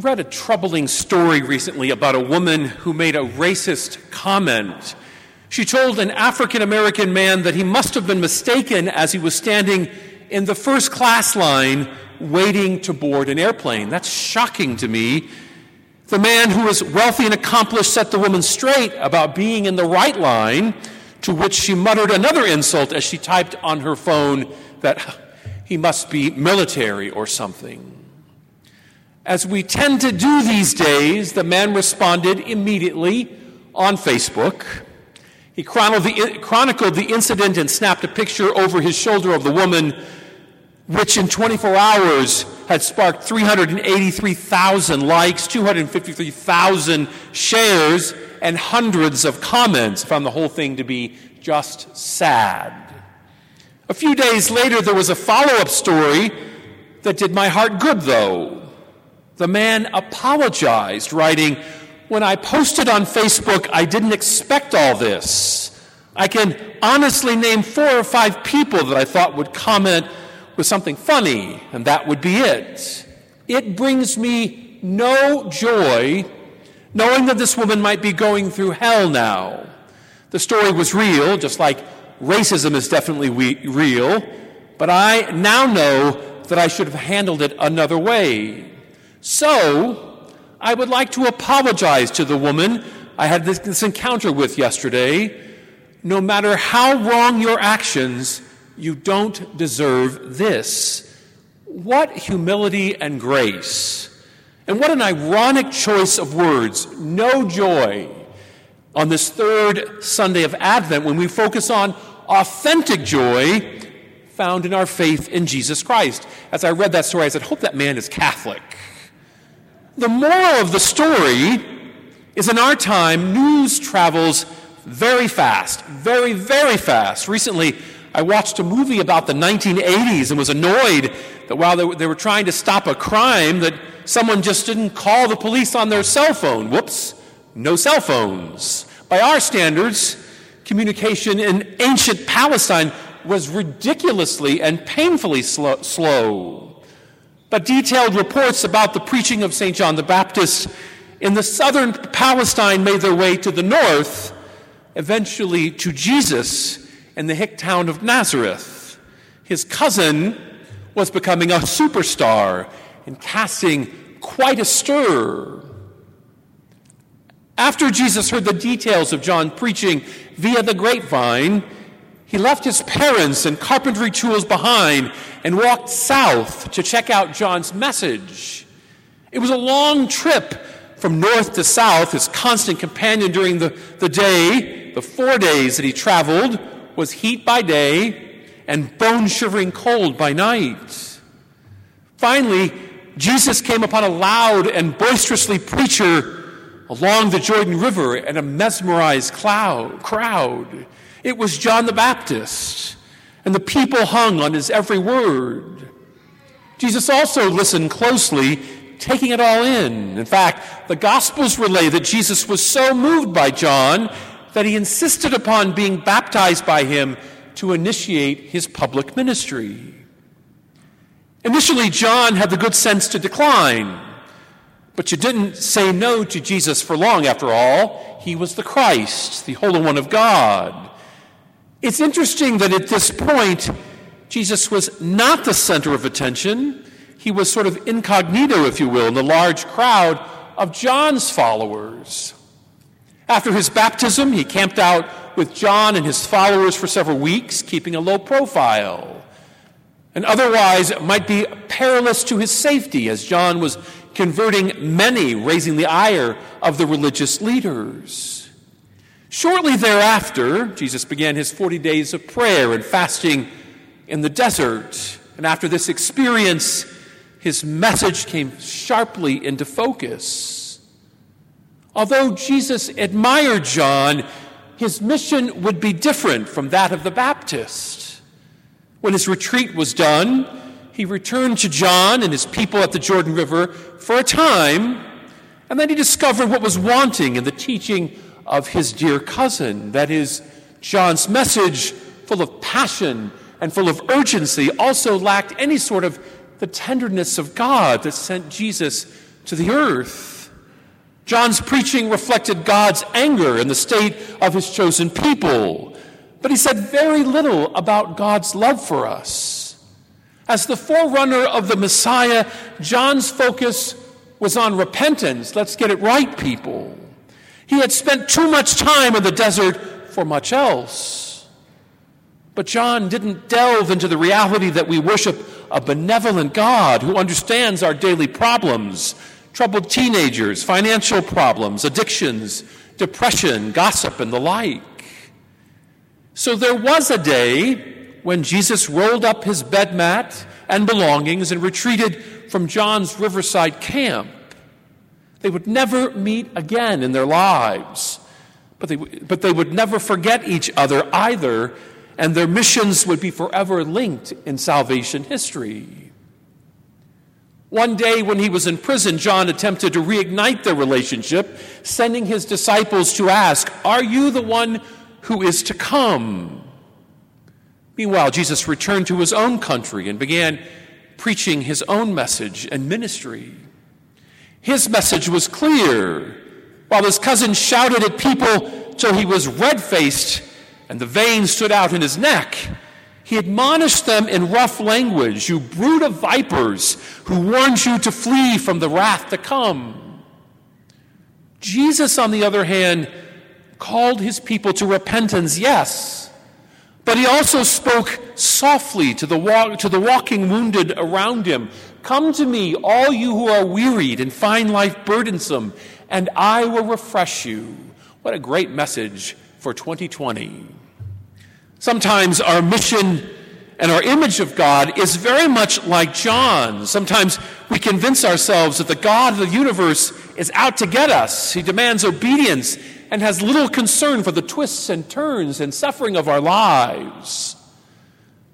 Read a troubling story recently about a woman who made a racist comment. She told an African American man that he must have been mistaken as he was standing in the first class line waiting to board an airplane. That's shocking to me. The man who was wealthy and accomplished set the woman straight about being in the right line, to which she muttered another insult as she typed on her phone that he must be military or something. As we tend to do these days, the man responded immediately on Facebook. He chronicled the, incident and snapped a picture over his shoulder of the woman which in 24 hours had sparked 383,000 likes, 253,000 shares, and hundreds of comments. Found the whole thing to be just sad. A few days later, there was a follow up story that did my heart good, though. The man apologized, writing, When I posted on Facebook, I didn't expect all this. I can honestly name four or five people that I thought would comment with something funny, and that would be it. It brings me no joy knowing that this woman might be going through hell now. The story was real, just like racism is definitely we- real, but I now know that I should have handled it another way. So, I would like to apologize to the woman I had this, this encounter with yesterday. No matter how wrong your actions, you don't deserve this. What humility and grace. And what an ironic choice of words. No joy on this third Sunday of Advent when we focus on authentic joy found in our faith in Jesus Christ. As I read that story, I said, hope that man is Catholic. The moral of the story is in our time, news travels very fast, very, very fast. Recently, I watched a movie about the 1980s and was annoyed that while they, they were trying to stop a crime, that someone just didn't call the police on their cell phone. Whoops, no cell phones. By our standards, communication in ancient Palestine was ridiculously and painfully slow. slow. But detailed reports about the preaching of St. John the Baptist in the southern Palestine made their way to the north, eventually to Jesus in the hick town of Nazareth. His cousin was becoming a superstar and casting quite a stir. After Jesus heard the details of John preaching via the grapevine, he left his parents and carpentry tools behind and walked south to check out John's message. It was a long trip from north to south. His constant companion during the, the day, the four days that he traveled, was heat by day and bone shivering cold by night. Finally, Jesus came upon a loud and boisterously preacher along the Jordan River and a mesmerized cloud, crowd. It was John the Baptist, and the people hung on his every word. Jesus also listened closely, taking it all in. In fact, the Gospels relay that Jesus was so moved by John that he insisted upon being baptized by him to initiate his public ministry. Initially, John had the good sense to decline, but you didn't say no to Jesus for long, after all. He was the Christ, the Holy One of God. It's interesting that at this point, Jesus was not the center of attention. He was sort of incognito, if you will, in the large crowd of John's followers. After his baptism, he camped out with John and his followers for several weeks, keeping a low profile. And otherwise, it might be perilous to his safety as John was converting many, raising the ire of the religious leaders. Shortly thereafter, Jesus began his 40 days of prayer and fasting in the desert. And after this experience, his message came sharply into focus. Although Jesus admired John, his mission would be different from that of the Baptist. When his retreat was done, he returned to John and his people at the Jordan River for a time, and then he discovered what was wanting in the teaching of his dear cousin. That is, John's message, full of passion and full of urgency, also lacked any sort of the tenderness of God that sent Jesus to the earth. John's preaching reflected God's anger in the state of his chosen people, but he said very little about God's love for us. As the forerunner of the Messiah, John's focus was on repentance. Let's get it right, people. He had spent too much time in the desert for much else. But John didn't delve into the reality that we worship a benevolent God who understands our daily problems troubled teenagers, financial problems, addictions, depression, gossip, and the like. So there was a day when Jesus rolled up his bed mat and belongings and retreated from John's riverside camp. They would never meet again in their lives, but they, but they would never forget each other either, and their missions would be forever linked in salvation history. One day, when he was in prison, John attempted to reignite their relationship, sending his disciples to ask, Are you the one who is to come? Meanwhile, Jesus returned to his own country and began preaching his own message and ministry. His message was clear, while his cousin shouted at people till he was red faced and the veins stood out in his neck. He admonished them in rough language, You brood of vipers, who warned you to flee from the wrath to come. Jesus, on the other hand, called his people to repentance, yes, but he also spoke softly to the, walk, to the walking wounded around him. Come to me, all you who are wearied and find life burdensome, and I will refresh you. What a great message for 2020. Sometimes our mission and our image of God is very much like John. Sometimes we convince ourselves that the God of the universe is out to get us. He demands obedience and has little concern for the twists and turns and suffering of our lives.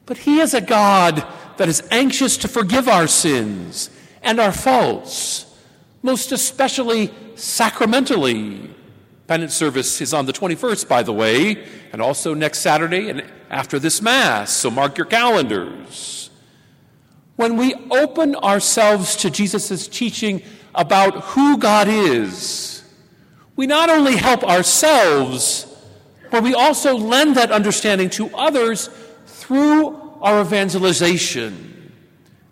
But He is a God that is anxious to forgive our sins and our faults, most especially sacramentally. Penance service is on the 21st, by the way, and also next Saturday and after this Mass, so mark your calendars. When we open ourselves to Jesus' teaching about who God is, we not only help ourselves, but we also lend that understanding to others through our evangelization.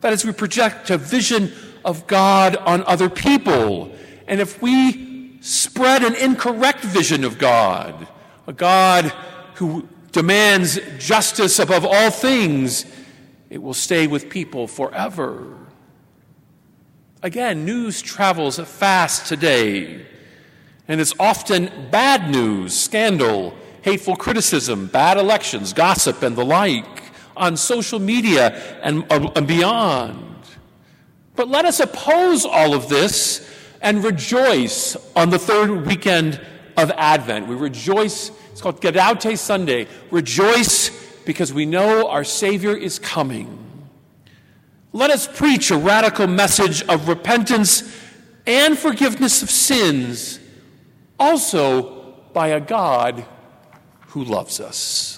That is, we project a vision of God on other people. And if we spread an incorrect vision of God, a God who demands justice above all things, it will stay with people forever. Again, news travels fast today. And it's often bad news, scandal, hateful criticism, bad elections, gossip, and the like on social media and, uh, and beyond. But let us oppose all of this and rejoice on the third weekend of Advent. We rejoice, it's called Gaudete Sunday. Rejoice because we know our Savior is coming. Let us preach a radical message of repentance and forgiveness of sins also by a God who loves us.